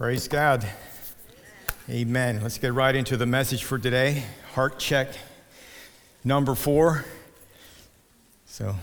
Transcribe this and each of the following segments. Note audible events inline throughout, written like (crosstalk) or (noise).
Praise God. Amen. Let's get right into the message for today. Heart check number four. So,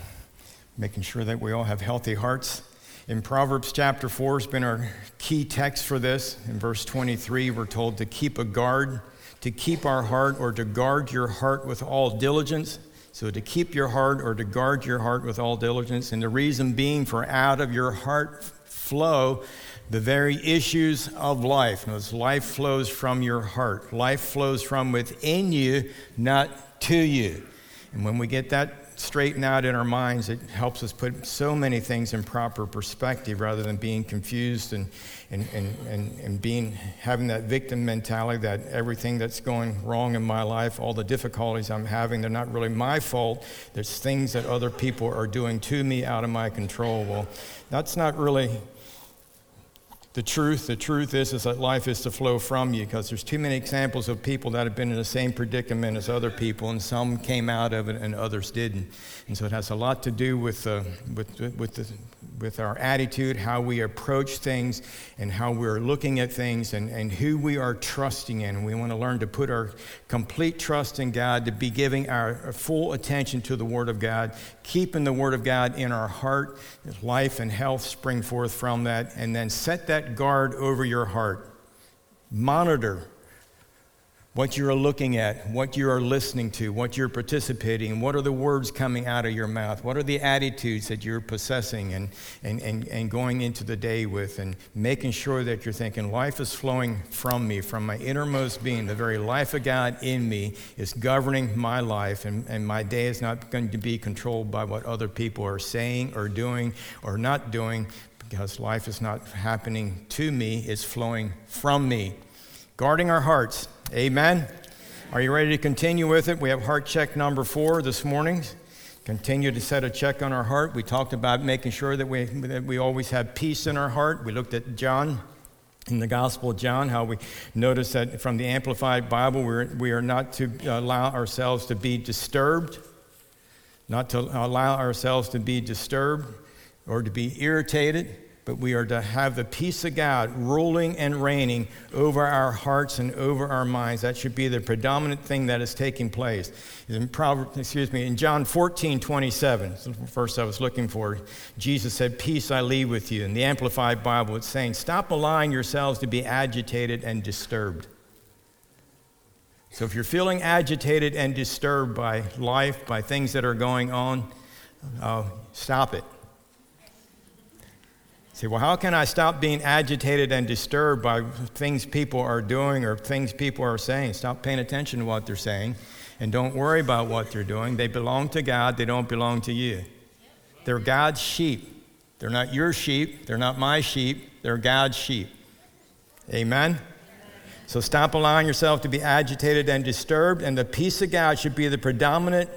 making sure that we all have healthy hearts. In Proverbs chapter 4 has been our key text for this. In verse 23, we're told to keep a guard, to keep our heart, or to guard your heart with all diligence. So, to keep your heart or to guard your heart with all diligence. And the reason being, for out of your heart flow the very issues of life. Notice life flows from your heart. Life flows from within you, not to you. And when we get that straightened out in our minds, it helps us put so many things in proper perspective rather than being confused and, and, and, and, and being, having that victim mentality that everything that's going wrong in my life, all the difficulties I'm having, they're not really my fault. There's things that other people are doing to me out of my control. Well, that's not really the truth. The truth is, is that life is to flow from you because there's too many examples of people that have been in the same predicament as other people, and some came out of it and others didn't. And so it has a lot to do with, uh, with, with the with our attitude, how we approach things, and how we're looking at things, and, and who we are trusting in. We want to learn to put our complete trust in God, to be giving our full attention to the Word of God, keeping the Word of God in our heart. Life and health spring forth from that, and then set that guard over your heart. Monitor what you're looking at, what you are listening to, what you're participating in, what are the words coming out of your mouth, what are the attitudes that you're possessing and, and, and, and going into the day with, and making sure that you're thinking, life is flowing from me, from my innermost being. The very life of God in me is governing my life, and, and my day is not going to be controlled by what other people are saying or doing or not doing, because life is not happening to me, it's flowing from me. Guarding our hearts Amen. Are you ready to continue with it? We have heart check number four this morning. Continue to set a check on our heart. We talked about making sure that we, that we always have peace in our heart. We looked at John in the Gospel of John, how we notice that from the Amplified Bible, we're, we are not to allow ourselves to be disturbed, not to allow ourselves to be disturbed or to be irritated but we are to have the peace of God ruling and reigning over our hearts and over our minds. That should be the predominant thing that is taking place. In Proverbs, excuse me, in John 14, 27, first I was looking for, Jesus said, Peace I leave with you. In the Amplified Bible, it's saying, Stop allowing yourselves to be agitated and disturbed. So if you're feeling agitated and disturbed by life, by things that are going on, uh, stop it say, well, how can I stop being agitated and disturbed by things people are doing or things people are saying? Stop paying attention to what they're saying and don't worry about what they're doing. They belong to God, they don't belong to you. They're God's sheep. They're not your sheep, they're not my sheep, they're God's sheep. Amen? So stop allowing yourself to be agitated and disturbed, and the peace of God should be the predominant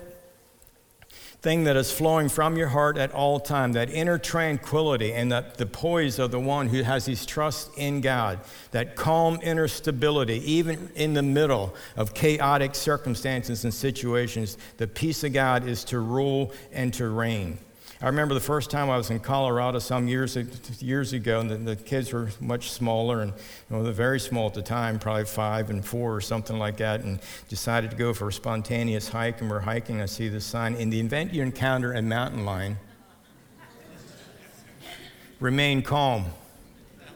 thing that is flowing from your heart at all time, that inner tranquility and that the poise of the one who has his trust in God, that calm inner stability, even in the middle of chaotic circumstances and situations, the peace of God is to rule and to reign. I remember the first time I was in Colorado some years, years ago, and the, the kids were much smaller, and you know, they're very small at the time, probably five and four or something like that, and decided to go for a spontaneous hike. And we're hiking, I see this sign In the event you encounter a mountain lion, remain calm.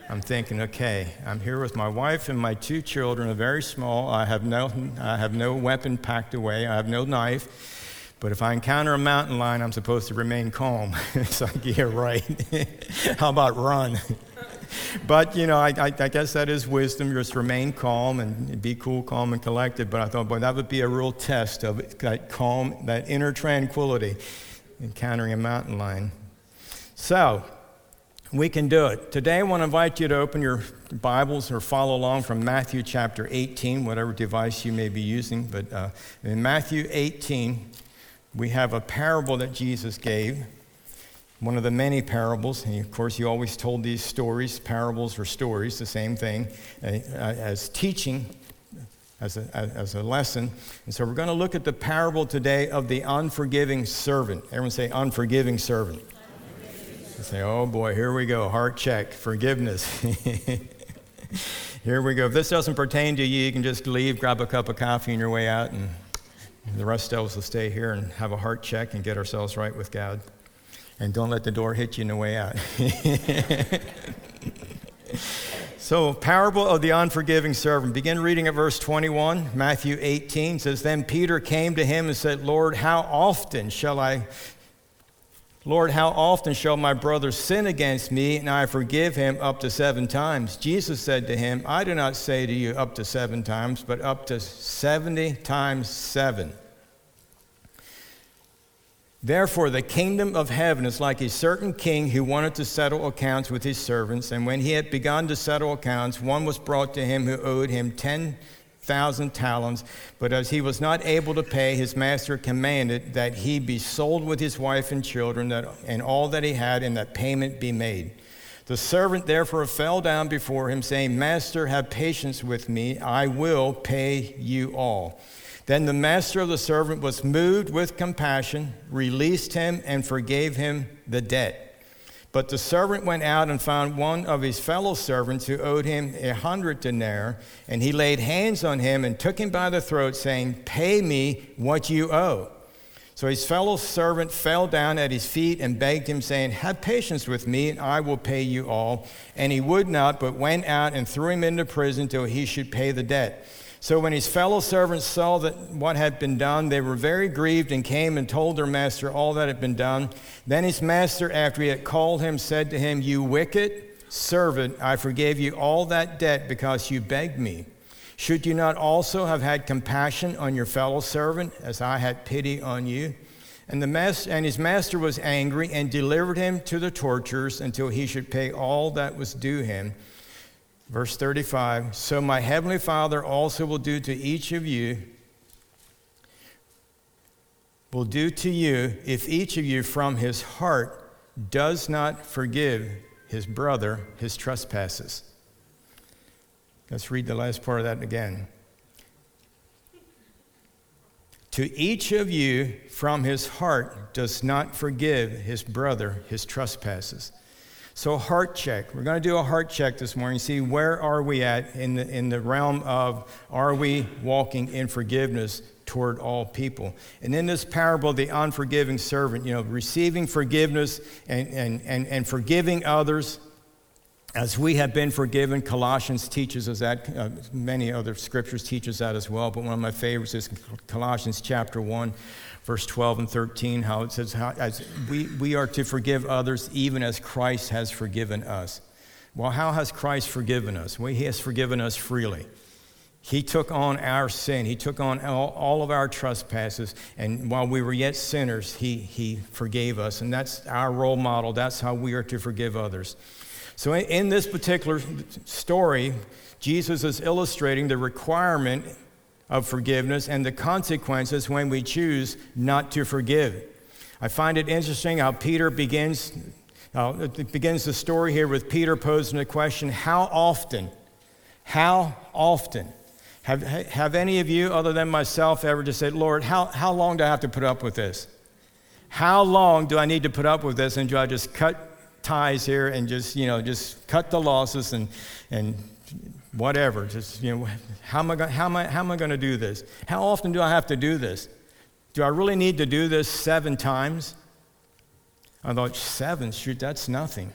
I'm thinking, okay, I'm here with my wife and my two children, are very small. I have no, I have no weapon packed away, I have no knife. But if I encounter a mountain lion, I'm supposed to remain calm. (laughs) it's like, yeah, right. (laughs) How about run? (laughs) but, you know, I, I, I, guess that is wisdom, just remain calm and be cool, calm, and collected. But I thought, boy, that would be a real test of that calm, that inner tranquility, encountering a mountain lion. So, we can do it. Today, I want to invite you to open your Bibles or follow along from Matthew chapter 18, whatever device you may be using. But uh, in Matthew 18, we have a parable that Jesus gave, one of the many parables. And of course, he always told these stories, parables or stories, the same thing, uh, as teaching, as a, as a lesson. And so we're going to look at the parable today of the unforgiving servant. Everyone say, unforgiving servant. Unforgiving. Say, oh boy, here we go, heart check, forgiveness. (laughs) Here we go. If this doesn't pertain to you, you can just leave, grab a cup of coffee on your way out, and the rest of us will stay here and have a heart check and get ourselves right with God. And don't let the door hit you in the way out. (laughs) so, parable of the unforgiving servant. Begin reading at verse 21. Matthew 18 says, Then Peter came to him and said, Lord, how often shall I Lord, how often shall my brother sin against me and I forgive him up to seven times? Jesus said to him, I do not say to you up to seven times, but up to 70 times seven. Therefore, the kingdom of heaven is like a certain king who wanted to settle accounts with his servants. And when he had begun to settle accounts, one was brought to him who owed him 10,000 talents. But as he was not able to pay, his master commanded that he be sold with his wife and children that, and all that he had, and that payment be made. The servant therefore fell down before him, saying, Master, have patience with me, I will pay you all. Then the master of the servant was moved with compassion, released him, and forgave him the debt. But the servant went out and found one of his fellow servants who owed him a hundred denarii, and he laid hands on him and took him by the throat, saying, Pay me what you owe. So his fellow servant fell down at his feet and begged him, saying, Have patience with me, and I will pay you all. And he would not, but went out and threw him into prison till he should pay the debt. So when his fellow servants saw that what had been done, they were very grieved and came and told their master all that had been done. Then his master, after he had called him, said to him, You wicked servant, I forgave you all that debt because you begged me. Should you not also have had compassion on your fellow servant, as I had pity on you? And, the mas- and his master was angry and delivered him to the torturers until he should pay all that was due him. Verse 35 So my heavenly Father also will do to each of you, will do to you if each of you from his heart does not forgive his brother his trespasses. Let's read the last part of that again. To each of you from his heart does not forgive his brother his trespasses. So, heart check. We're going to do a heart check this morning, see where are we at in the, in the realm of are we walking in forgiveness toward all people. And in this parable, the unforgiving servant, you know, receiving forgiveness and, and, and, and forgiving others as we have been forgiven. Colossians teaches us that. Uh, many other scriptures teach us that as well. But one of my favorites is Colossians chapter 1, verse 12 and 13, how it says, how, as we, we are to forgive others even as Christ has forgiven us. Well, how has Christ forgiven us? Well, He has forgiven us freely. He took on our sin. He took on all, all, of our trespasses. And while we were yet sinners, he, he forgave us. And that's our role model. That's how we are to forgive others. So, in, this particular story, Jesus is illustrating the requirement of forgiveness and the consequences when we choose not to forgive. I find it interesting how Peter begins, uh, begins the story here with Peter posing the question How often? How often? Have, have any of you, other than myself, ever just said, Lord, how, how long do I have to put up with this? How long do I need to put up with this? And do I just cut ties here and just, you know, just cut the losses and, and whatever. Just, you know, how am I, how am I, how am I going to do this? How often do I have to do this? Do I really need to do this seven times? I thought, seven, shoot, that's nothing.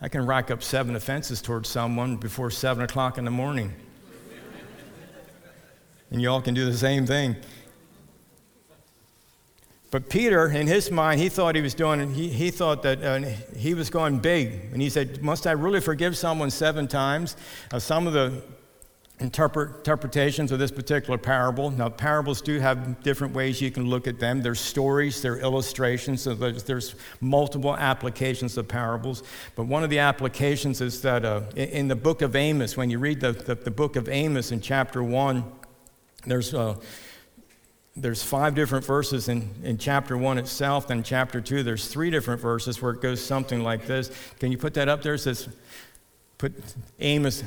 I can rack up seven offenses towards someone before seven o'clock in the morning. and y'all can do the same thing. But Peter, in his mind, he thought he was doing, he, he thought that uh, he was going big. And he said, Must I really forgive someone seven times? Uh, some of the interpret, interpretations of this particular parable, now parables do have different ways you can look at them. There's stories, there are illustrations, so there's, there's multiple applications of parables. But one of the applications is that uh, in, in, the book of Amos, when you read the, the, the book of Amos in chapter 1, there's. Uh, there's five different verses in, in chapter one itself. Then chapter two, there's three different verses where it goes something like this. Can you put that up there? It says, put Amos.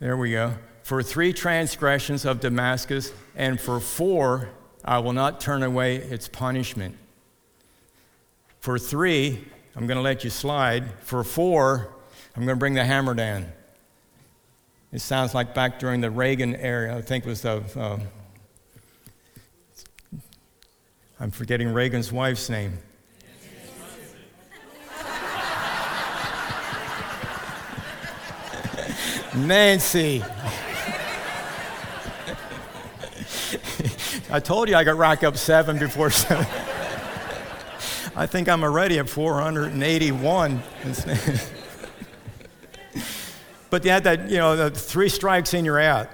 There we go. For three transgressions of Damascus, and for four, I will not turn away its punishment. For three, I'm going to let you slide. For four, I'm going to bring the hammer down. It sounds like back during the Reagan era, I think it was the, uh, I'm forgetting Reagan's wife's name. Nancy. I told you I could rack up seven before seven. I think I'm already at 481. but you had that, you know, the three strikes and you're out.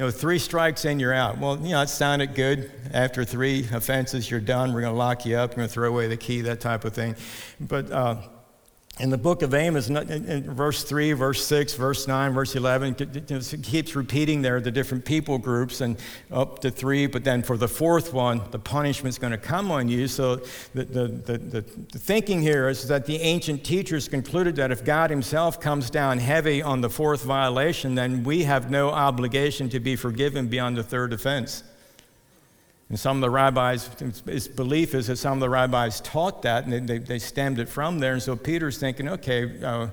You know, three strikes and you're out. Well, you know, it sounded good. After three offenses, you're done. We're going to lock you up. We're going to throw away the key, that type of thing. But, uh, in the book of Amos, in verse 3, verse 6, verse 9, verse 11, it keeps repeating there the different people groups and up to three, but then for the fourth one, the punishment's going to come on you. So the, the, the, the, thinking here is that the ancient teachers concluded that if God Himself comes down heavy on the fourth violation, then we have no obligation to be forgiven beyond the third offense. And some of the rabbis, his belief is that some of the rabbis taught that and they, they stemmed it from there. And so Peter's thinking, okay, uh,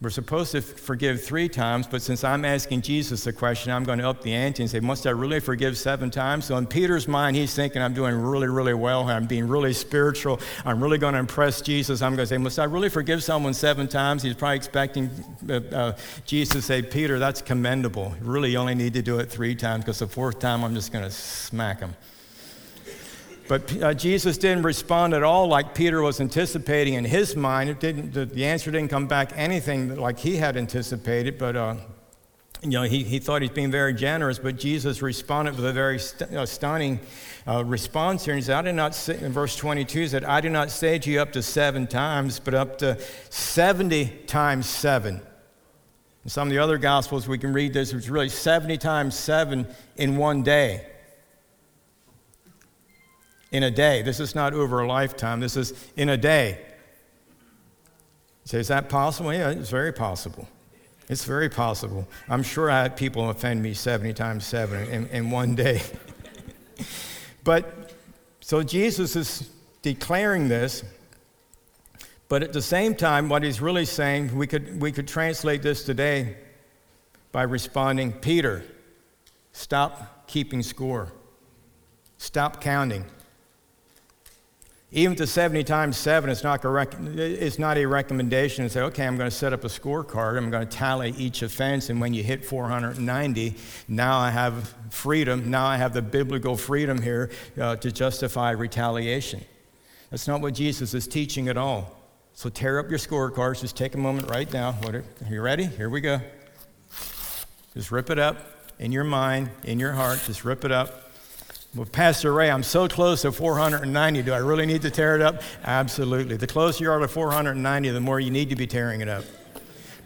we're supposed to forgive three times, but since I'm asking Jesus the question, I'm going to up the ante and say, Must I really forgive seven times? So in Peter's mind, he's thinking, I'm doing really, really well. I'm being really spiritual. I'm really going to impress Jesus. I'm going to say, Must I really forgive someone seven times? He's probably expecting uh, uh, Jesus to say, Peter, that's commendable. Really, you only need to do it three times because the fourth time, I'm just going to smack him. But uh, Jesus didn't respond at all like Peter was anticipating in his mind. It didn't, the, the answer didn't come back anything like he had anticipated, but uh, you know, he, he thought he's being very generous, but Jesus responded with a very st- uh, stunning uh, response here. And He said, I did not say, in verse 22, he said, I do not say to you up to seven times, but up to 70 times seven. In some of the other gospels, we can read this, it's really 70 times seven in one day in a day. This is not over a lifetime, this is in a day. Say, is that possible? Yeah, it's very possible. It's very possible. I'm sure I had people offend me 70 times 7 in, in one day. (laughs) but so Jesus is declaring this, but at the same time, what he's really saying, we could, we could translate this today by responding Peter, stop keeping score, stop counting. Even to 70 times 7, it's not, a it's not a recommendation to say, okay, I'm going to set up a scorecard. I'm going to tally each offense, and when you hit 490, now I have freedom. Now I have the biblical freedom here uh, to justify retaliation. That's not what Jesus is teaching at all. So tear up your scorecards. Just take a moment right now. Are you ready? Here we go. Just rip it up in your mind, in your heart. Just rip it up. Well, Pastor Ray, I'm so close to 490. Do I really need to tear it up? Absolutely. The closer you are to 490, the more you need to be tearing it up.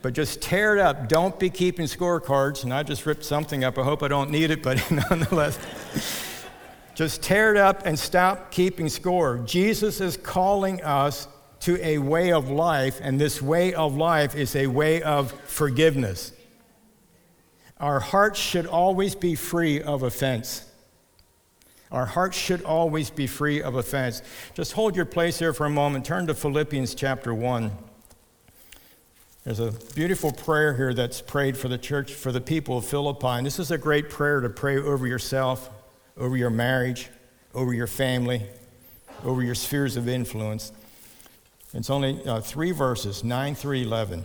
But just tear it up. Don't be keeping scorecards. And I just ripped something up. I hope I don't need it, but (laughs) nonetheless. just tear it up and stop keeping score. Jesus is calling us to a way of life, and this way of life is a way of forgiveness. Our hearts should always be free of offense. Our hearts should always be free of offense. Just hold your place here for a moment. Turn to Philippians chapter 1. There's a beautiful prayer here that's prayed for the church, for the people of Philippi. And this is a great prayer to pray over yourself, over your marriage, over your family, over your spheres of influence. It's only uh, three verses, 9 through 11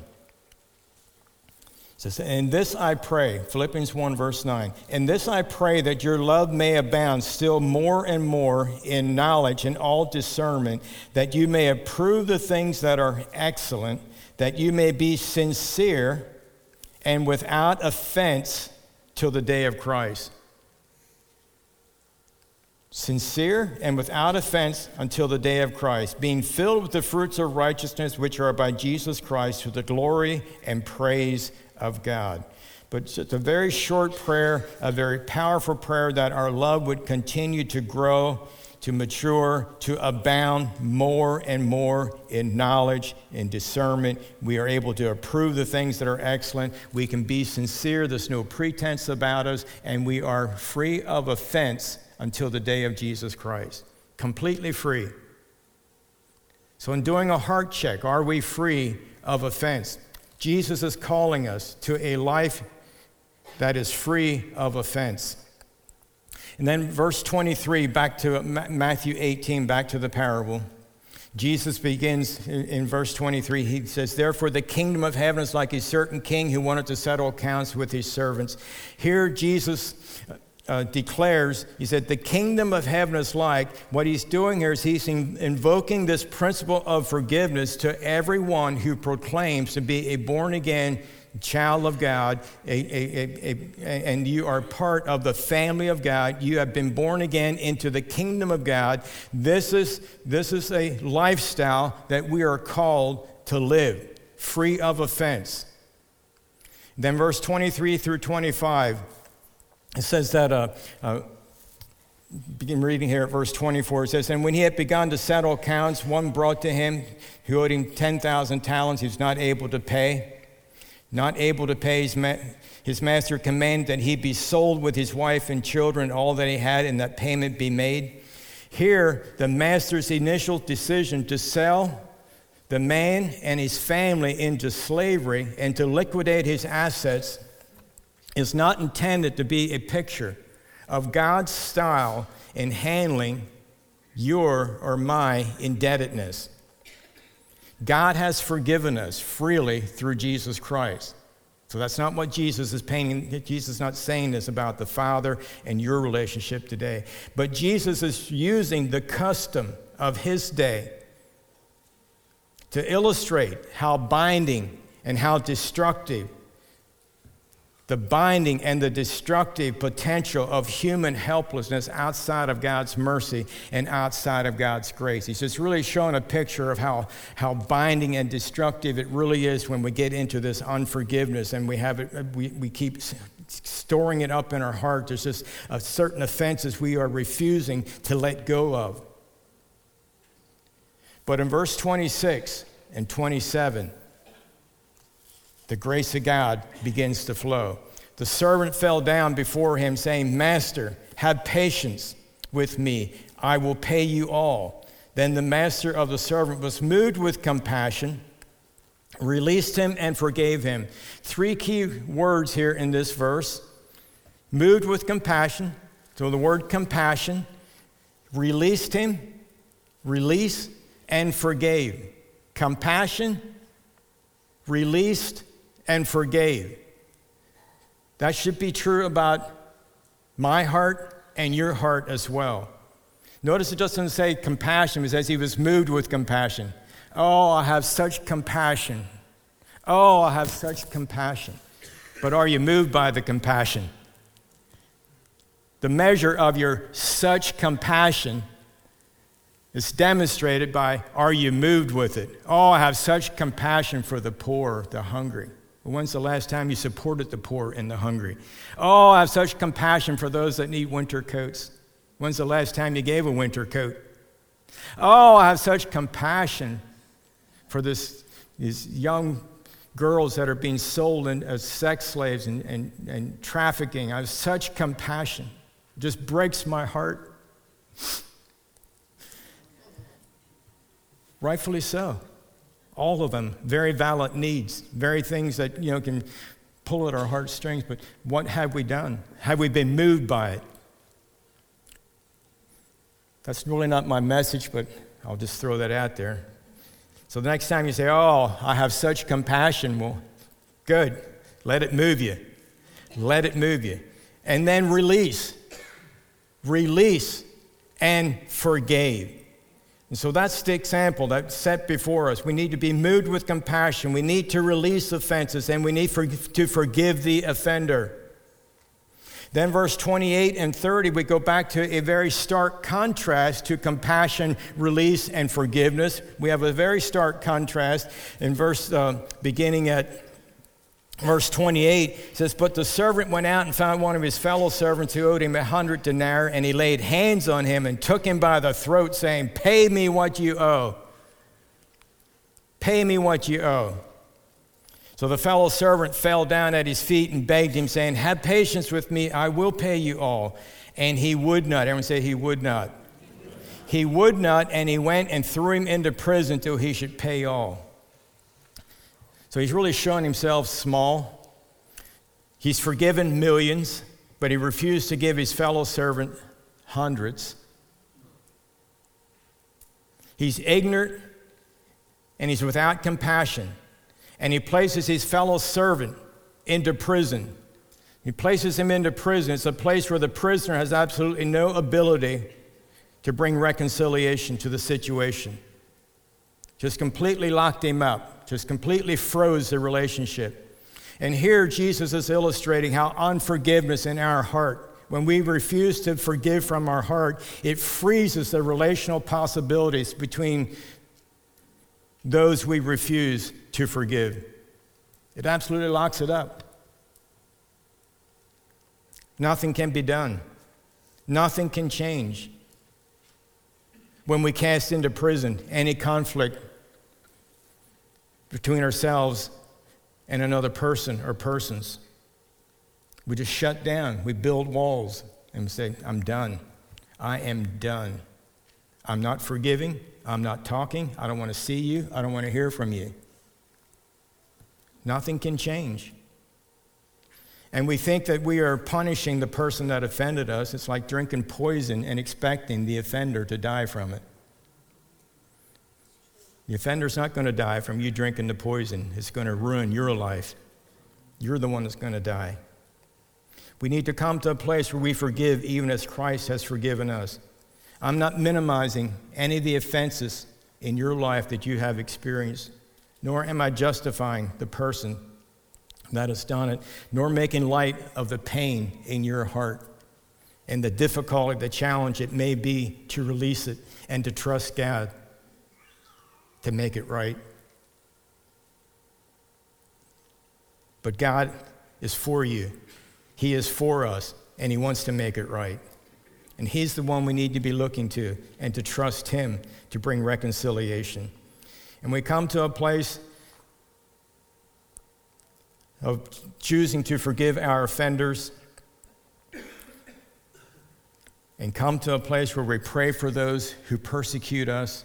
says, And this I pray, Philippians 1, verse 9, and this I pray that your love may abound still more and more in knowledge and all discernment, that you may approve the things that are excellent, that you may be sincere and without offense till the day of Christ. Sincere and without offense until the day of Christ, being filled with the fruits of righteousness which are by Jesus Christ to the glory and praise of God. But it's a very short prayer, a very powerful prayer that our love would continue to grow, to mature, to abound more and more in knowledge and discernment. We are able to approve the things that are excellent. We can be sincere. There's no pretense about us. And we are free of offense until the day of Jesus Christ. Completely free. So, in doing a heart check, are we free of offense? Jesus is calling us to a life that is free of offense. And then, verse 23, back to Matthew 18, back to the parable. Jesus begins in verse 23. He says, Therefore, the kingdom of heaven is like a certain king who wanted to settle accounts with his servants. Here, Jesus uh, declares, he said, the kingdom of heaven is like, what he's doing here is he's in, invoking this principle of forgiveness to everyone who proclaims to be a born again child of God, a, a, a, and you are part of the family of God. You have been born again into the kingdom of God. This is, this is a lifestyle that we are called to live, free of offense. Then, verse 23 through 25, it says that. Uh, uh, begin reading here at verse 24. It says, And when he had begun to settle accounts, one brought to him who owed him 10,000 talents. He was not able to pay. Not able to pay, his, ma- his master commanded that he be sold with his wife and children, all that he had, and that payment be made. Here, the master's initial decision to sell the man and his family into slavery and to liquidate his assets is not intended to be a picture of God's style in handling your or my indebtedness. God has forgiven us freely through Jesus Christ. So that's not what Jesus is painting. Jesus is not saying this about the Father and your relationship today. But Jesus is using the custom of his day to illustrate how binding and how destructive the binding and the destructive potential of human helplessness outside of God's mercy and outside of God's grace. He's just really showing a picture of how, how binding and destructive it really is when we get into this unforgiveness and we have it, we, we keep storing it up in our heart. There's just uh, certain offenses we are refusing to let go of. But in verse 26 and 27, the grace of God begins to flow. The servant fell down before him, saying, Master, have patience with me. I will pay you all. Then the master of the servant was moved with compassion, released him, and forgave him. Three key words here in this verse moved with compassion. So the word compassion, released him, release, and forgave. Compassion, released, and forgave. That should be true about my heart and your heart as well. Notice it doesn't say compassion, it says he was moved with compassion. Oh, I have such compassion. Oh, I have such compassion. But are you moved by the compassion? The measure of your such compassion is demonstrated by are you moved with it? Oh, I have such compassion for the poor, the hungry. When's the last time you supported the poor and the hungry? Oh, I have such compassion for those that need winter coats. When's the last time you gave a winter coat? Oh, I have such compassion for this, these young girls that are being sold in, as sex slaves and, and, and trafficking. I have such compassion. It just breaks my heart. Rightfully so. All of them, very valid needs, very things that, you know, can pull at our heartstrings, but what have we done? Have we been moved by it? That's really not my message, but I'll just throw that out there. So the next time you say, Oh, I have such compassion, well, good. Let it move you. Let it move you. And then release. Release and forgave. And so that's the example that's set before us. We need to be moved with compassion. We need to release offenses, and we need for, to forgive the offender. Then, verse 28 and 30, we go back to a very stark contrast to compassion, release, and forgiveness. We have a very stark contrast in verse uh, beginning at Verse 28 says, But the servant went out and found one of his fellow servants who owed him a hundred denarii, and he laid hands on him and took him by the throat, saying, Pay me what you owe. Pay me what you owe. So the fellow servant fell down at his feet and begged him, saying, Have patience with me, I will pay you all. And he would not. Everyone say, He would not. He would not, and he went and threw him into prison till he should pay all. So he's really showing himself small. He's forgiven millions, but he refused to give his fellow servant hundreds. He's ignorant and he's without compassion. And he places his fellow servant into prison. He places him into prison. It's a place where the prisoner has absolutely no ability to bring reconciliation to the situation. Just completely locked him up, just completely froze the relationship. And here Jesus is illustrating how unforgiveness in our heart when we refuse to forgive from our heart, it freezes the relational possibilities between those we refuse to forgive. It absolutely locks it up. Nothing can be done, nothing can change. When we cast into prison any conflict between ourselves and another person or persons, we just shut down. We build walls and say, I'm done. I am done. I'm not forgiving. I'm not talking. I don't want to see you. I don't want to hear from you. Nothing can change. And we think that we are punishing the person that offended us. It's like drinking poison and expecting the offender to die from it. The offender's not going to die from you drinking the poison, it's going to ruin your life. You're the one that's going to die. We need to come to a place where we forgive even as Christ has forgiven us. I'm not minimizing any of the offenses in your life that you have experienced, nor am I justifying the person done it, nor making light of the pain in your heart and the difficulty, the challenge it may be to release it and to trust God to make it right. But God is for you. He is for us, and He wants to make it right. And He's the one we need to be looking to and to trust Him to bring reconciliation. And we come to a place of choosing to forgive our offenders and come to a place where we pray for those who persecute us,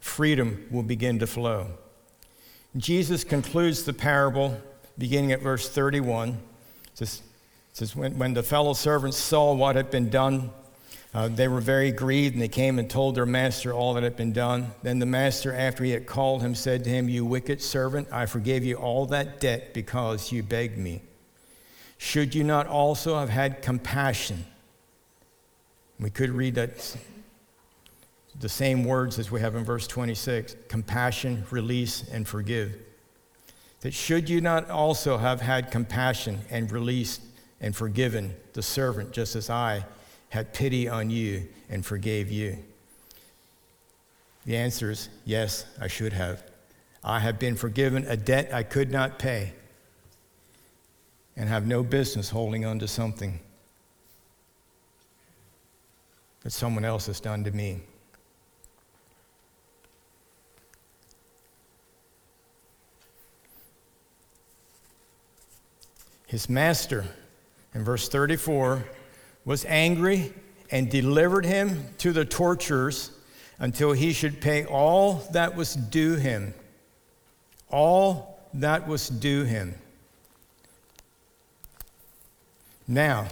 freedom will begin to flow. Jesus concludes the parable beginning at verse 31. It says, when, when the fellow servants saw what had been done, uh, they were very grieved, and they came and told their master all that had been done. Then the master, after he had called him, said to him, You wicked servant, I forgave you all that debt because you begged me. Should you not also have had compassion? We could read that the same words as we have in verse 26 compassion, release, and forgive. That should you not also have had compassion and released and forgiven the servant, just as I had pity on you and forgave you? The answer is yes, I should have. I have been forgiven a debt I could not pay and have no business holding on to something that someone else has done to me. His master in verse 34, was angry and delivered him to the torturers until he should pay all that was due him. All that was due him. Now,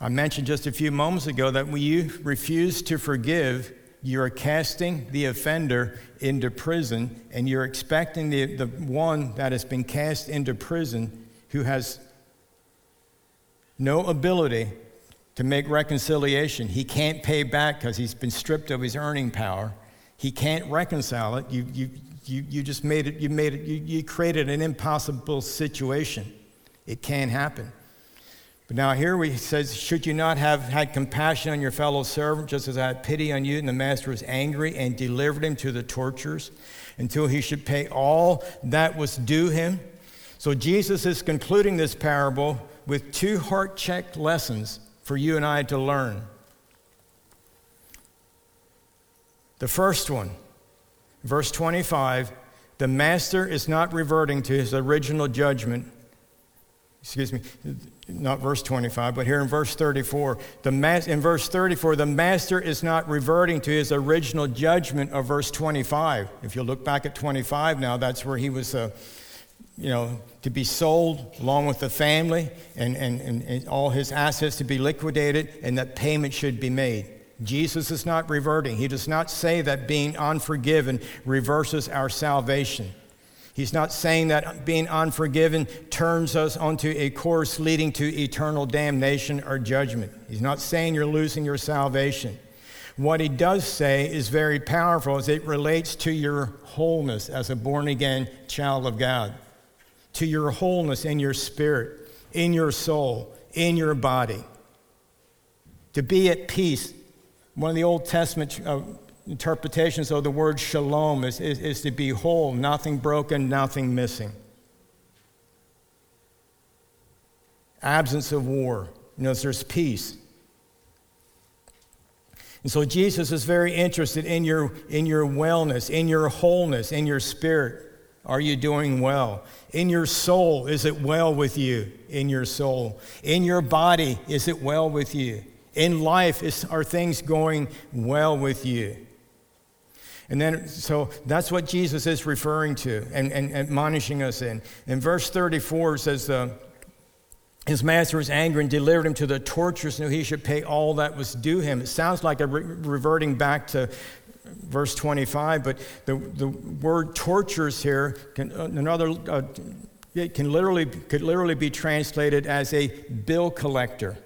I mentioned just a few moments ago that when you refuse to forgive, you're casting the offender into prison, and you're expecting the, the one that has been cast into prison who has no ability to make reconciliation. He can't pay back because he's been stripped of his earning power. He can't reconcile it. You, you, you, you just made it, you made it, you, you created an impossible situation. It can't happen. But now here he says, Should you not have had compassion on your fellow servant, just as I had pity on you? And the master was angry and delivered him to the torturers until he should pay all that was due him. So Jesus is concluding this parable with two heart check lessons for you and I to learn. The first one, verse 25, the master is not reverting to his original judgment excuse me, not verse 25, but here in verse 34, the mas- in verse 34, the master is not reverting to his original judgment of verse 25. If you look back at 25 now, that's where he was, uh, you know, to be sold along with the family and, and, and, and all his assets to be liquidated and that payment should be made. Jesus is not reverting. He does not say that being unforgiven reverses our salvation. He's not saying that being unforgiven turns us onto a course leading to eternal damnation or judgment. He's not saying you're losing your salvation. What he does say is very powerful as it relates to your wholeness as a born again child of God, to your wholeness in your spirit, in your soul, in your body. To be at peace. One of the Old Testament uh, interpretations of the word shalom is, is, is to be whole, nothing broken, nothing missing. Absence of war. You know, there's peace. And so Jesus is very interested in your, in your wellness, in your wholeness, in your spirit. Are you doing well? In your soul, is it well with you? In your soul. In your body, is it well with you? In life, is, are things going well with you? And then, so that's what Jesus is referring to and, and, admonishing us in. In verse 34 says, uh, his master was angry and delivered him to the torturers, and he should pay all that was due him. It sounds like a re- reverting back to verse 25, but the, the word tortures here can, uh, another, uh, it can literally, could literally be translated as a bill collector.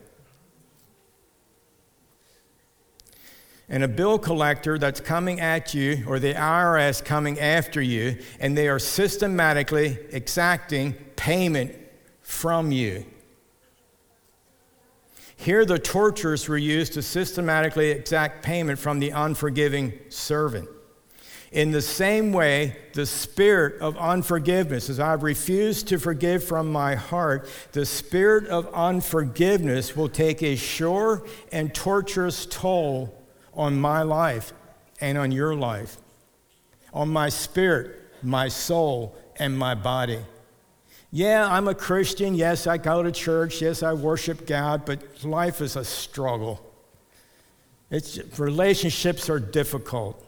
and a bill collector that's coming at you, or the IRS coming after you, and they are systematically exacting payment from you. Here, the tortures were used to systematically exact payment from the unforgiving servant. In the same way, the spirit of unforgiveness, as I've refused to forgive from my heart, the spirit of unforgiveness will take a sure and torturous toll on my life and on your life, on my spirit, my soul, and my body. Yeah, I'm a Christian. Yes, I go to church. Yes, I worship God, but life is a struggle. It's, relationships are difficult.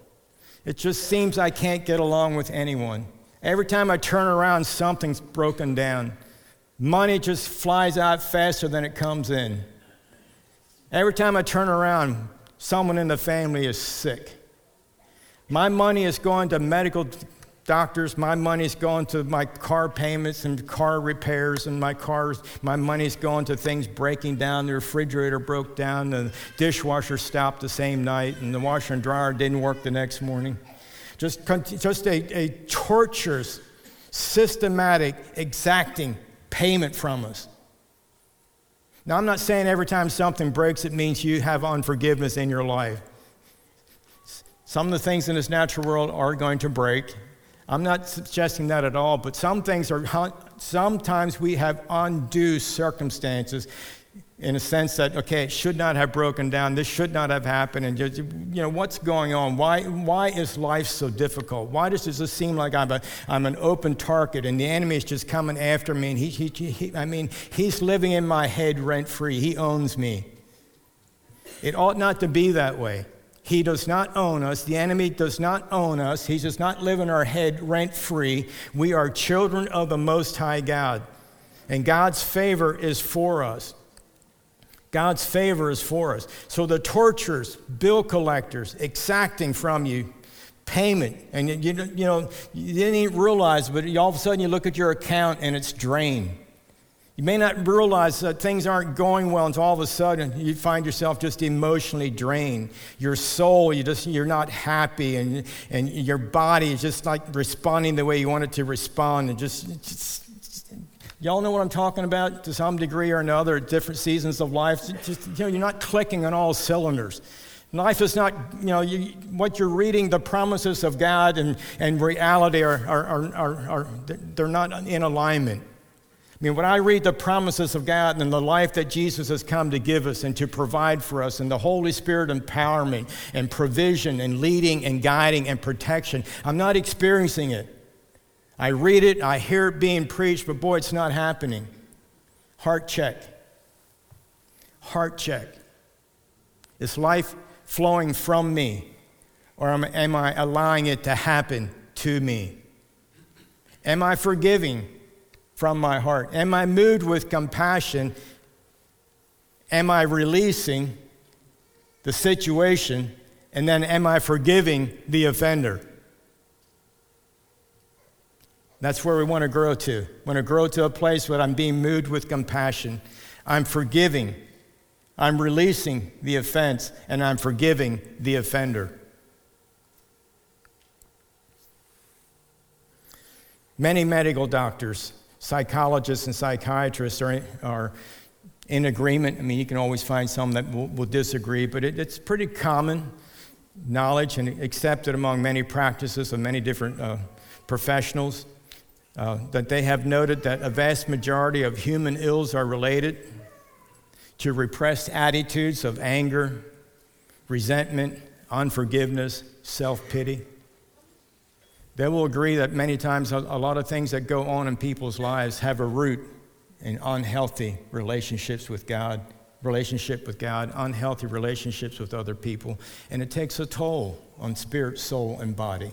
It just seems I can't get along with anyone. Every time I turn around, something's broken down. Money just flies out faster than it comes in. Every time I turn around, someone in the family is sick. My money is going to medical doctors. My money's going to my car payments and car repairs, and my cars. My money's going to things breaking down. The refrigerator broke down, the dishwasher stopped the same night, and the washer and dryer didn't work the next morning. Just, just a, a torturous, systematic, exacting payment from us. Now, I'm not saying every time something breaks, it means you have unforgiveness in your life. Some of the things in this natural world are going to break. I'm not suggesting that at all, but some things are, sometimes we have undue circumstances in a sense that okay it should not have broken down this should not have happened and just, you know what's going on? Why, why is life so difficult? Why does it seem like I'm, a, I'm an open target and the enemy is just coming after me and he, he, he i mean he's living in my head rent free he owns me. It ought not to be that way he does not own us. The enemy does not own us. He does not live in our head rent free. We are children of the Most High God. And God's favor is for us. God's favor is for us. So the torturers, bill collectors, exacting from you payment, and you, you know, you didn't even realize, but all of a sudden you look at your account and it's drained. You may not realize that things aren't going well until all of a sudden you find yourself just emotionally drained. Your soul, you just, you're not happy, and, and your body is just like responding the way you want it to respond, and just, just Y'all know what I'm talking about to some degree or another at different seasons of life. Just, you know, you're not clicking on all cylinders. Life is not, you know, you, what you're reading, the promises of God and, and reality are, are, are, are, are, they're not in alignment. I mean, when I read the promises of God and the life that Jesus has come to give us and to provide for us, and the Holy Spirit empowerment and provision and leading and guiding and protection, I'm not experiencing it. I read it, I hear it being preached, but boy, it's not happening. Heart check. Heart check. Is life flowing from me, or am, I allowing it to happen to me? Am I forgiving from my heart? Am I moved with compassion? Am I releasing the situation? And then am I forgiving the offender? That's where we want to grow to. We want to grow to a place where I'm being moved with compassion. I'm forgiving. I'm releasing the offense, and I'm forgiving the offender. Many medical doctors, psychologists, and psychiatrists are, are in agreement. I mean, you can always find some that will, will disagree, but it, it's pretty common knowledge and accepted among many practices of many different uh, professionals uh, that they have noted that a vast majority of human ills are related to repressed attitudes of anger, resentment, unforgiveness, self pity. They will agree that many times a lot of things that go on in people's lives have a root in unhealthy relationships with God, relationship with God, unhealthy relationships with other people, and it takes a toll on spirit, soul, and body.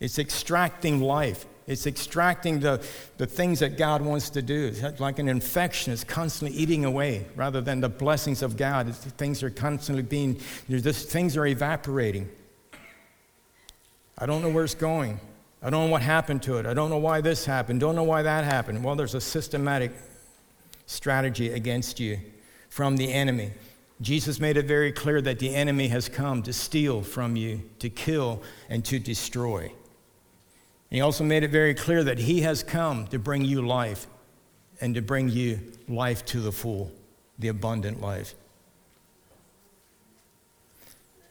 It's extracting life it's extracting the, the things that God wants to do. It's like an infection, it's constantly eating away rather than the blessings of God. It's, things are constantly being, just, things are evaporating. I don't know where it's going. I don't know what happened to it. I don't know why this happened. Don't know why that happened. Well, there's a systematic strategy against you from the enemy. Jesus made it very clear that the enemy has come to steal from you, to kill, and to destroy. He also made it very clear that He has come to bring you life and to bring you life to the full, the abundant life.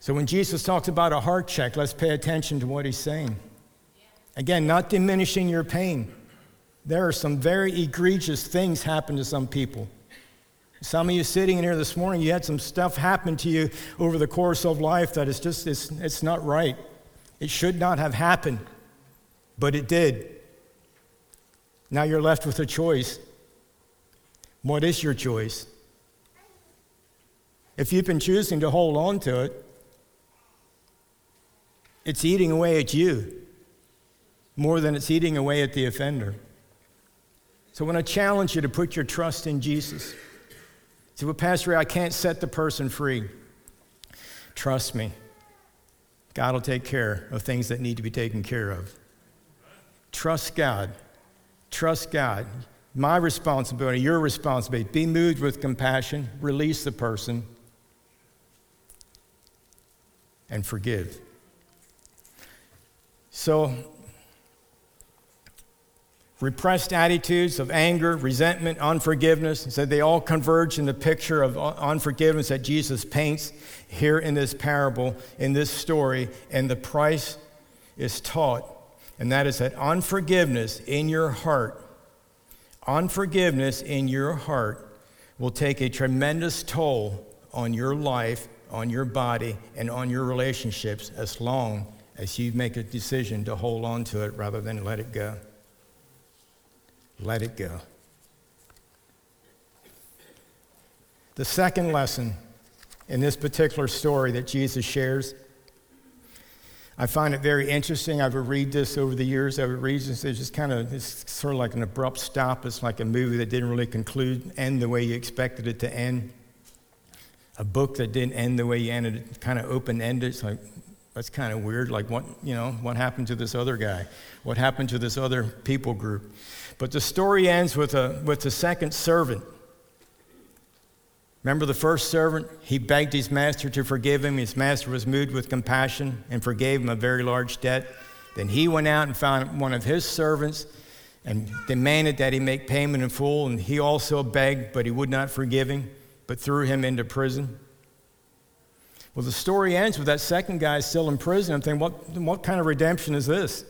So when Jesus talks about a heart check, let's pay attention to what He's saying. Again, not diminishing your pain. There are some very egregious things happen to some people. Some of you sitting in here this morning, you had some stuff happen to you over the course of life that is just, it's, it's not right. It should not have happened but it did. Now you're left with a choice. What is your choice? If you've been choosing to hold on to it, it's eating away at you more than it's eating away at the offender. So when I challenge you to put your trust in Jesus. Say, well, Pastor, I can't set the person free. Trust me. God will take care of things that need to be taken care of. Trust God. Trust God. My responsibility, your responsibility. Be moved with compassion, release the person, and forgive. So, repressed attitudes of anger, resentment, unforgiveness, And so they all converge in the picture of unforgiveness that Jesus paints here in this parable, in this story, and the price is taught and that is that unforgiveness in your heart, unforgiveness in your heart will take a tremendous toll on your life, on your body, and on your relationships as long as you make a decision to hold on to it rather than let it go. Let it go. The second lesson in this particular story that Jesus shares I find it very interesting. I've read this over the years. I would read this. It's just kind of, it's sort of like an abrupt stop. It's like a movie that didn't really conclude, end the way you expected it to end. A book that didn't end the way you ended it, kind of open ended. It's like, that's kind of weird. Like, what, you know, what happened to this other guy? What happened to this other people group? But the story ends with, a, with the second servant Remember the first servant? He begged his master to forgive him. His master was moved with compassion and forgave him a very large debt. Then he went out and found one of his servants and demanded that he make payment in full. And he also begged, but he would not forgive him, but threw him into prison. Well, the story ends with that second guy still in prison. I'm thinking, what, what kind of redemption is this?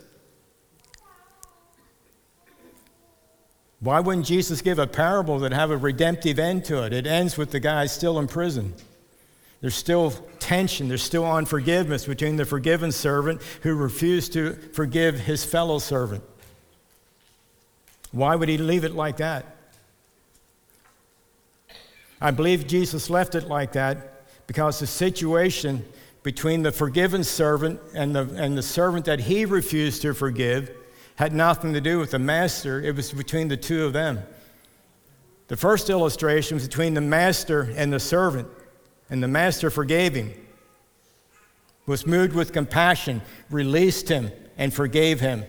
Why wouldn't Jesus give a parable that have a redemptive end to it? It ends with the guy still in prison. There's still tension, there's still unforgiveness between the forgiven servant who refused to forgive his fellow servant. Why would he leave it like that? I believe Jesus left it like that because the situation between the forgiven servant and the, and the servant that he refused to forgive had nothing to do with the master, it was between the two of them. The first illustration was between the master and the servant, and the master forgave him, was moved with compassion, released him, and forgave him.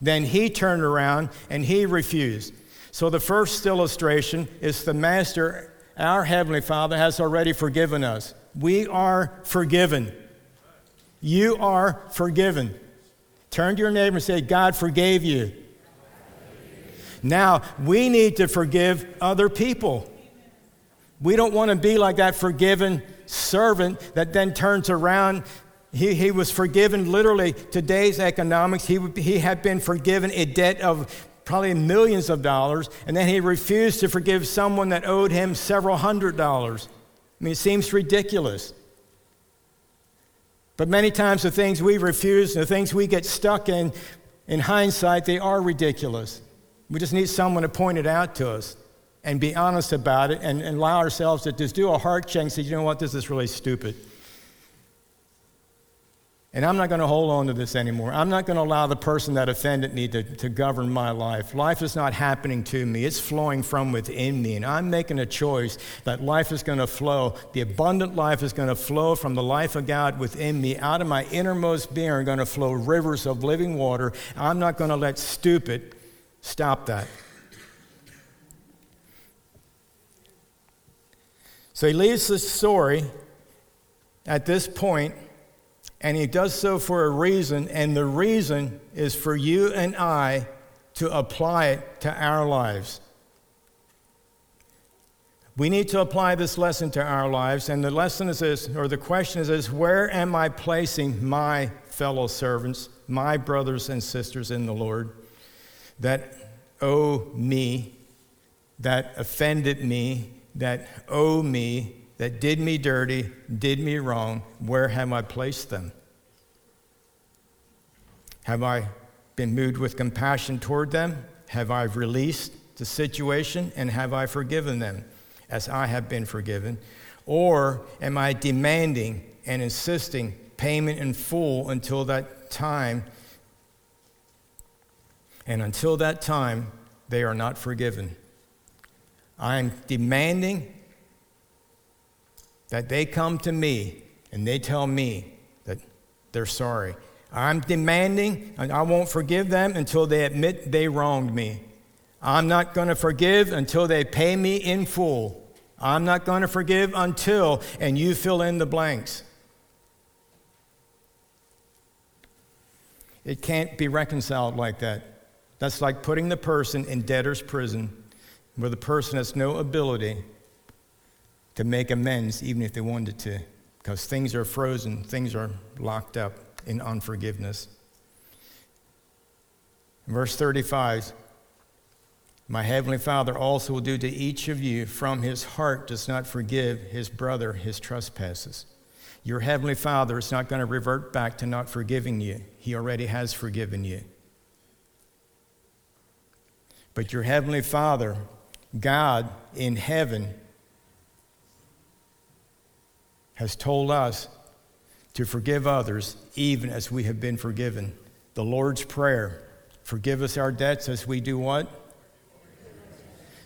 Then he turned around and he refused. So the first illustration is the master, our Heavenly Father, has already forgiven us. We are forgiven. You are forgiven. Turn to your neighbor and say, God forgave you. Now, we need to forgive other people. We don't want to be like that forgiven servant that then turns around. He, he was forgiven literally today's economics. He, he had been forgiven a debt of probably millions of dollars, and then he refused to forgive someone that owed him several hundred dollars. I mean, it seems ridiculous. But many times the things we refuse, the things we get stuck in, in hindsight, they are ridiculous. We just need someone to point it out to us and be honest about it and, and allow ourselves to just do a heart check and say, you know what, this is really stupid. And I'm not going to hold on to this anymore. I'm not going to allow the person that offended me to, to govern my life. Life is not happening to me, it's flowing from within me. And I'm making a choice that life is going to flow. The abundant life is going to flow from the life of God within me. Out of my innermost being are going to flow rivers of living water. I'm not going to let stupid stop that. So he leaves the story at this point and he does so for a reason, and the reason is for you and I to apply it to our lives. We need to apply this lesson to our lives, and the lesson is this, or the question is this where am I placing my fellow servants, my brothers and sisters in the Lord that owe me, that offended me, that owe me that did me dirty, did me wrong, where have I placed them? Have I been moved with compassion toward them? Have I released the situation and have I forgiven them as I have been forgiven? Or am I demanding and insisting payment in full until that time? And until that time, they are not forgiven. I'm demanding that they come to me and they tell me that they're sorry. I'm demanding, and I won't forgive them until they admit they wronged me. I'm not going to forgive until they pay me in full. I'm not going to forgive until, and you fill in the blanks. It can't be reconciled like that. That's like putting the person in debtor's prison where the person has no ability to make amends, even if they wanted to, because things are frozen, things are locked up in unforgiveness. Verse 35 My heavenly Father also will do to each of you from his heart does not forgive his brother his trespasses. Your heavenly Father is not going to revert back to not forgiving you, he already has forgiven you. But your heavenly Father, God in heaven, has told us to forgive others even as we have been forgiven. The Lord's Prayer forgive us our debts as we do what?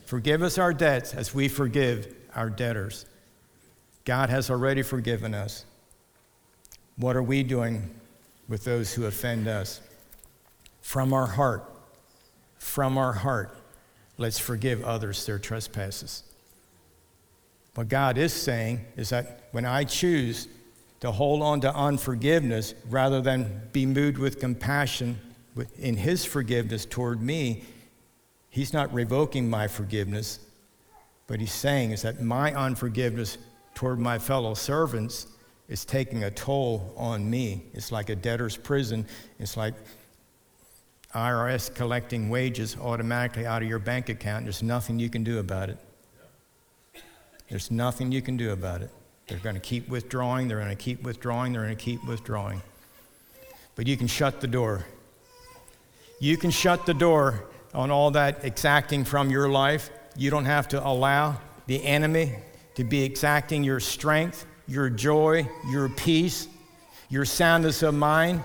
Forgive us our debts as we forgive our debtors. God has already forgiven us. What are we doing with those who offend us? From our heart, from our heart, let's forgive others their trespasses. What God is saying is that when I choose to hold on to unforgiveness rather than be moved with compassion in His forgiveness toward me, He's not revoking my forgiveness, but He's saying is that my unforgiveness toward my fellow servants is taking a toll on me. It's like a debtor's prison. It's like IRS collecting wages automatically out of your bank account. There's nothing you can do about it. There's nothing you can do about it. They're going to keep withdrawing, they're going to keep withdrawing, they're going to keep withdrawing. But you can shut the door. You can shut the door on all that exacting from your life You don't have to allow the enemy to be exacting your strength, your joy, your peace, your soundness of mind,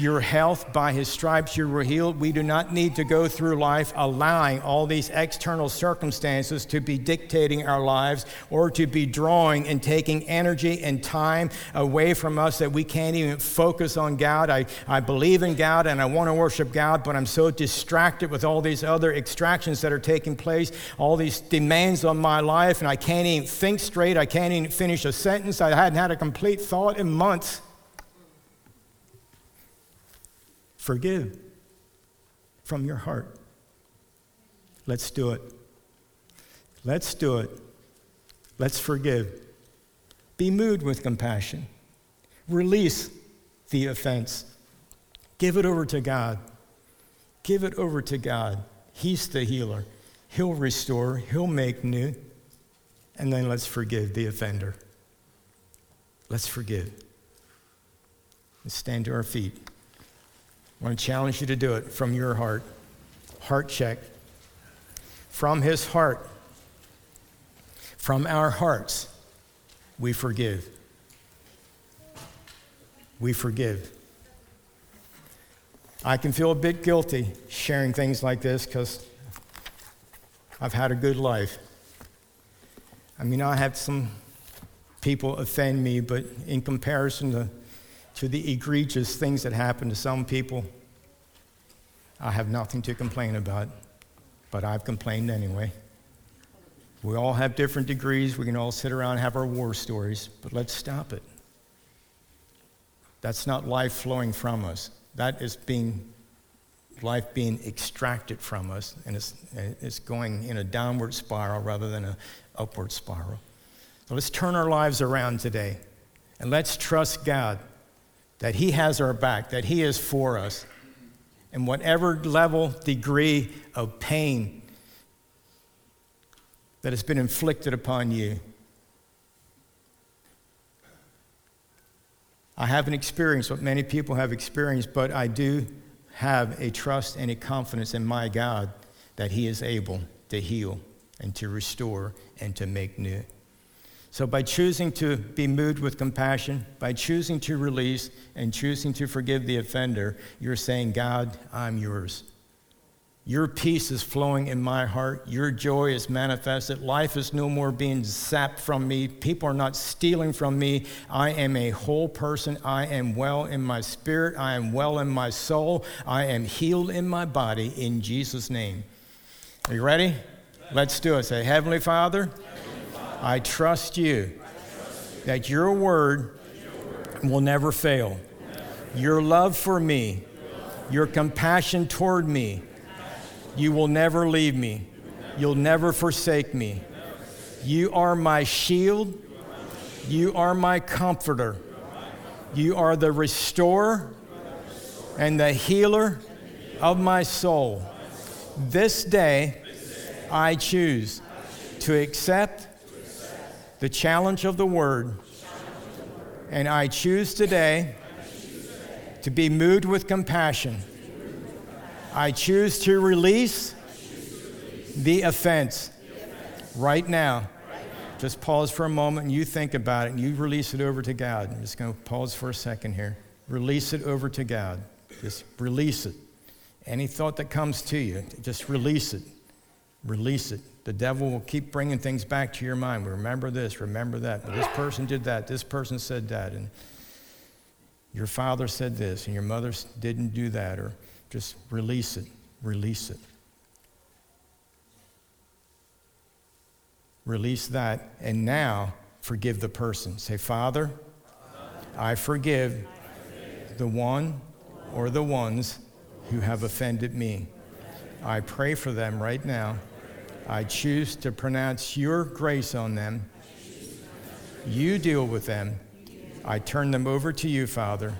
your health. By his stripes you were healed. We do not need to go through life allowing all these external circumstances to be dictating our lives or to be drawing and taking energy and time away from us that we can't even focus on God. I, I believe in God and I want to worship God, but I'm so distracted with all these other extractions that are taking place, all these demands on my life, and I can't even think straight. I can't even finish a sentence. I hadn't had a complete thought in months. Forgive from your heart. Let's do it. Let's do it. Let's forgive. Be moved with compassion. Release the offense. Give it over to God. Give it over to God. He's the healer. He'll restore, He'll make new. And then let's forgive the offender. Let's forgive. Let's stand to our feet. I want to challenge you to do it from your heart. Heart check. From his heart, from our hearts, we forgive. We forgive. I can feel a bit guilty sharing things like this because I've had a good life. I mean, I have some people offend me, but in comparison to to the egregious things that happen to some people, I have nothing to complain about, but I've complained anyway. We all have different degrees. We can all sit around and have our war stories, but let's stop it. That's not life flowing from us. That is being life being extracted from us, and it's, it's going in a downward spiral rather than an upward spiral. So let's turn our lives around today, and let's trust God that He has our back, that He is for us. And whatever level, degree of pain that has been inflicted upon you, I haven't experienced what many people have experienced, but I do have a trust and a confidence in my God that He is able to heal and to restore and to make new. So, by choosing to be moved with compassion, by choosing to release and choosing to forgive the offender, you're saying, God, I'm yours. Your peace is flowing in my heart. Your joy is manifested. Life is no more being sapped from me. People are not stealing from me. I am a whole person. I am well in my spirit. I am well in my soul. I am healed in my body in Jesus' name. Are you ready? Let's do it. Say, Heavenly Father. I trust you that your word will never fail. Your love for me, your compassion toward me, you will never leave me. You'll never forsake me. You are my shield. You are my comforter. You are the restorer and the healer of my soul. This day, I choose to accept the challenge of the word. And I choose today to be moved with compassion. I choose to release the offense right now. Just pause for a moment and you think about it and you release it over to God. I'm just going to pause for a second here. Release it over to God. Just release it. Any thought that comes to you, just release it. Release it. The devil will keep bringing things back to your mind. Remember this, remember that. But this person did that, this person said that, and your father said this, and your mother didn't do that, or just release it, release it. Release that, and now forgive the person. Say, Father, I forgive the one or the ones who have offended me. I pray for them right now I choose to pronounce your grace on them. You deal with them. I turn them over to you, Father.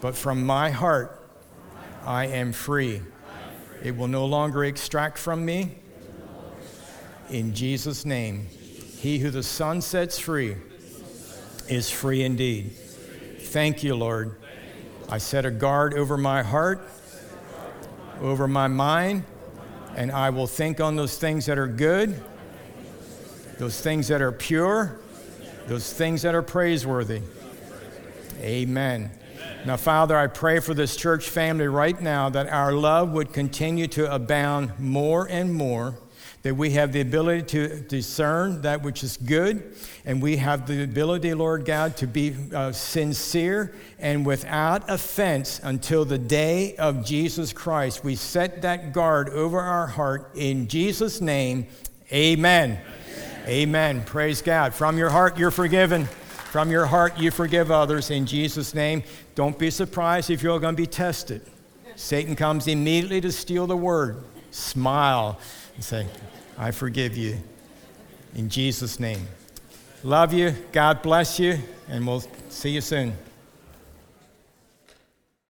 But from my heart, I am free. It will no longer extract from me. In Jesus' name, he who the Son sets free is free indeed. Thank you, Lord. I set a guard over my heart, over my mind, And I will think on those things that are good, those things that are pure, those things that are praiseworthy. Amen. Now, Father, I pray for this church family right now that our love would continue to abound more and more, that we have the ability to discern that which is good, and we have the ability, Lord God, to be uh, sincere and without offense until the day of Jesus Christ. We set that guard over our heart in Jesus' name. Amen. Amen. Amen. Praise God. From your heart, you're forgiven. From your heart, you forgive others in Jesus' name. Don't be surprised if you're going to be tested. Satan comes immediately to steal the word. Smile and say, I forgive you. In Jesus' name. Love you. God bless you. And we'll see you soon.